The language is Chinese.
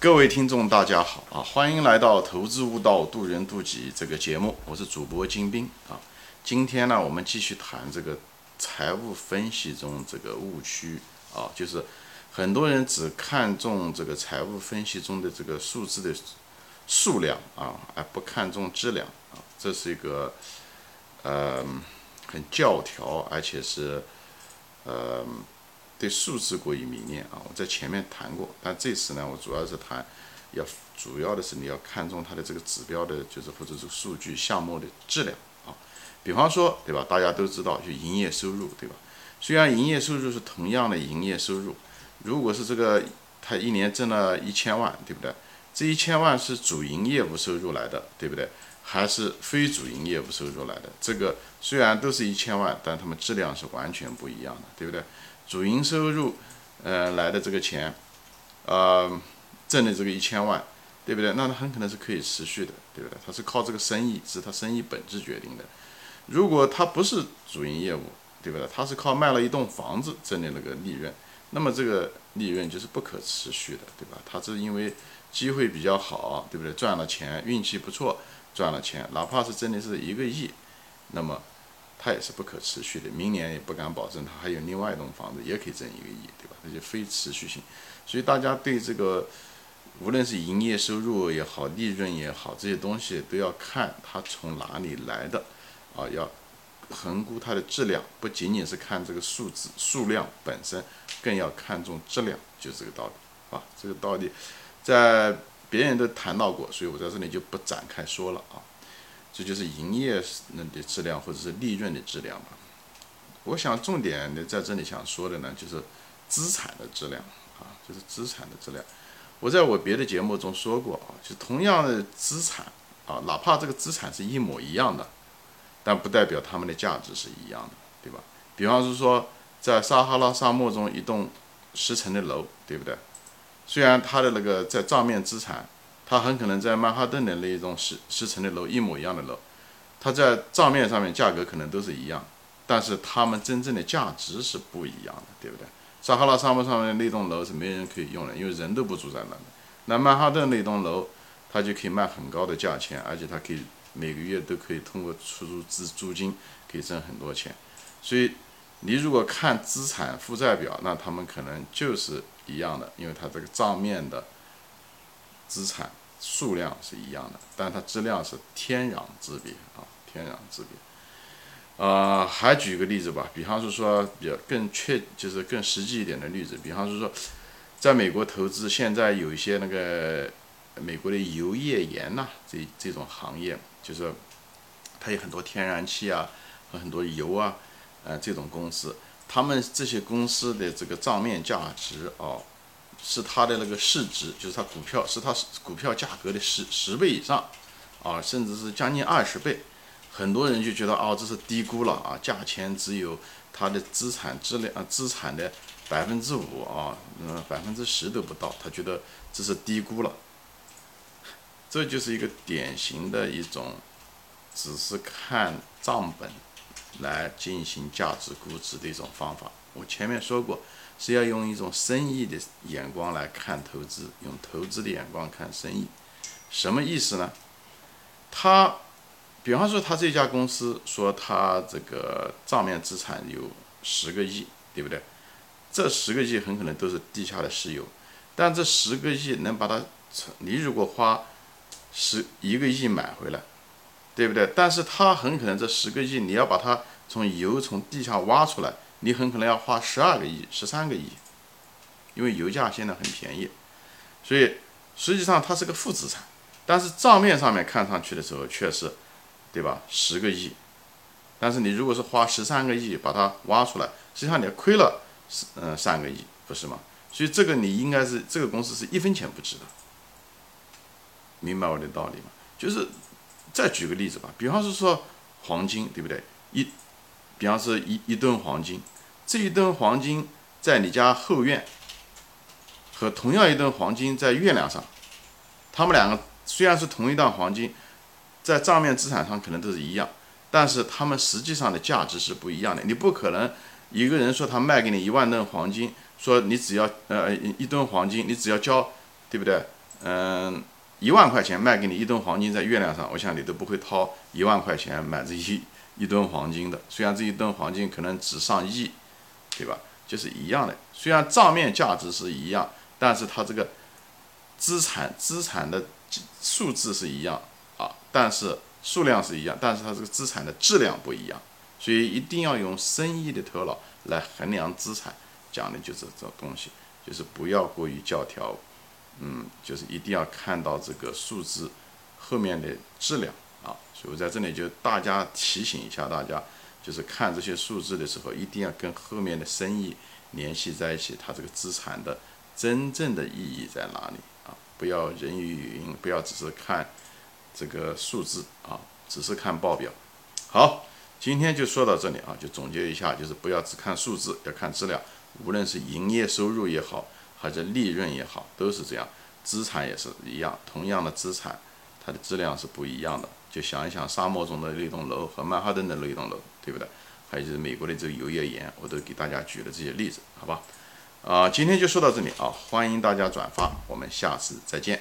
各位听众，大家好啊！欢迎来到《投资悟道，渡人渡己》这个节目，我是主播金兵啊。今天呢，我们继续谈这个财务分析中这个误区啊，就是很多人只看重这个财务分析中的这个数字的数量啊，而不看重质量啊，这是一个呃很教条，而且是呃。对数字过于迷恋啊！我在前面谈过，但这次呢，我主要是谈，要主要的是你要看重它的这个指标的，就是或者是数据项目的质量啊。比方说，对吧？大家都知道，就营业收入，对吧？虽然营业收入是同样的营业收入，如果是这个他一年挣了一千万，对不对？这一千万是主营业务收入来的，对不对？还是非主营业务收入来的？这个虽然都是一千万，但他们质量是完全不一样的，对不对？主营收入，呃，来的这个钱，呃，挣的这个一千万，对不对？那他很可能是可以持续的，对不对？他是靠这个生意，是他生意本质决定的。如果他不是主营业务，对不对？他是靠卖了一栋房子挣的那个利润，那么这个利润就是不可持续的，对吧？他是因为机会比较好，对不对？赚了钱，运气不错，赚了钱，哪怕是挣的是一个亿，那么。它也是不可持续的，明年也不敢保证它还有另外一栋房子也可以挣一个亿，对吧？那就非持续性。所以大家对这个，无论是营业收入也好，利润也好，这些东西都要看它从哪里来的，啊，要横估它的质量，不仅仅是看这个数字数量本身，更要看重质量，就这个道理，啊，这个道理在别人都谈到过，所以我在这里就不展开说了啊。这就是营业那的质量，或者是利润的质量吧。我想重点的在这里想说的呢，就是资产的质量啊，就是资产的质量。我在我别的节目中说过啊，就同样的资产啊，哪怕这个资产是一模一样的，但不代表它们的价值是一样的，对吧？比方是说，在撒哈拉沙漠中一栋十层的楼，对不对？虽然它的那个在账面资产。它很可能在曼哈顿的那一栋十十层的楼一模一样的楼，它在账面上面价格可能都是一样，但是它们真正的价值是不一样的，对不对？撒哈拉沙漠上面那栋楼是没人可以用的，因为人都不住在那里。那曼哈顿那栋楼，它就可以卖很高的价钱，而且它可以每个月都可以通过出租资租金可以挣很多钱。所以你如果看资产负债表，那他们可能就是一样的，因为它这个账面的资产。数量是一样的，但它质量是天壤之别啊，天壤之别。呃，还举个例子吧，比方是说比较更确，就是更实际一点的例子，比方是说，在美国投资，现在有一些那个美国的油页岩呐，这这种行业，就是它有很多天然气啊和很多油啊，呃，这种公司，他们这些公司的这个账面价值哦。是它的那个市值，就是它股票是它股票价格的十十倍以上，啊，甚至是将近二十倍。很多人就觉得哦，这是低估了啊，价钱只有它的资产质量资产的百分之五啊，嗯，百分之十都不到，他觉得这是低估了。这就是一个典型的一种，只是看账本来进行价值估值的一种方法。我前面说过。是要用一种生意的眼光来看投资，用投资的眼光看生意，什么意思呢？他，比方说他这家公司说他这个账面资产有十个亿，对不对？这十个亿很可能都是地下的石油，但这十个亿能把它，你如果花十一个亿买回来，对不对？但是他很可能这十个亿你要把它从油从地下挖出来。你很可能要花十二个亿、十三个亿，因为油价现在很便宜，所以实际上它是个负资产，但是账面上面看上去的时候却是，对吧？十个亿，但是你如果是花十三个亿把它挖出来，实际上你亏了嗯三个亿，不是吗？所以这个你应该是这个公司是一分钱不值的，明白我的道理吗？就是再举个例子吧，比方是说黄金，对不对？一比方是一一吨黄金，这一吨黄金在你家后院，和同样一吨黄金在月亮上，他们两个虽然是同一段黄金，在账面资产上可能都是一样，但是他们实际上的价值是不一样的。你不可能一个人说他卖给你一万吨黄金，说你只要呃一吨黄金，你只要交对不对？嗯，一万块钱卖给你一吨黄金在月亮上，我想你都不会掏一万块钱买这一一吨黄金的。虽然这一吨黄金可能值上亿，对吧？就是一样的。虽然账面价值是一样，但是它这个资产资产的数字是一样啊，但是数量是一样，但是它这个资产的质量不一样。所以一定要用生意的头脑来衡量资产，讲的就是这东西，就是不要过于教条。嗯，就是一定要看到这个数字后面的质量啊，所以我在这里就大家提醒一下大家，就是看这些数字的时候，一定要跟后面的生意联系在一起，它这个资产的真正的意义在哪里啊？不要人云亦云，不要只是看这个数字啊，只是看报表。好，今天就说到这里啊，就总结一下，就是不要只看数字，要看质量，无论是营业收入也好。还是利润也好，都是这样，资产也是一样，同样的资产，它的质量是不一样的。就想一想，沙漠中的那栋楼和曼哈顿的那栋楼，对不对？还有就是美国的这个油页岩，我都给大家举了这些例子，好吧？啊，今天就说到这里啊，欢迎大家转发，我们下次再见。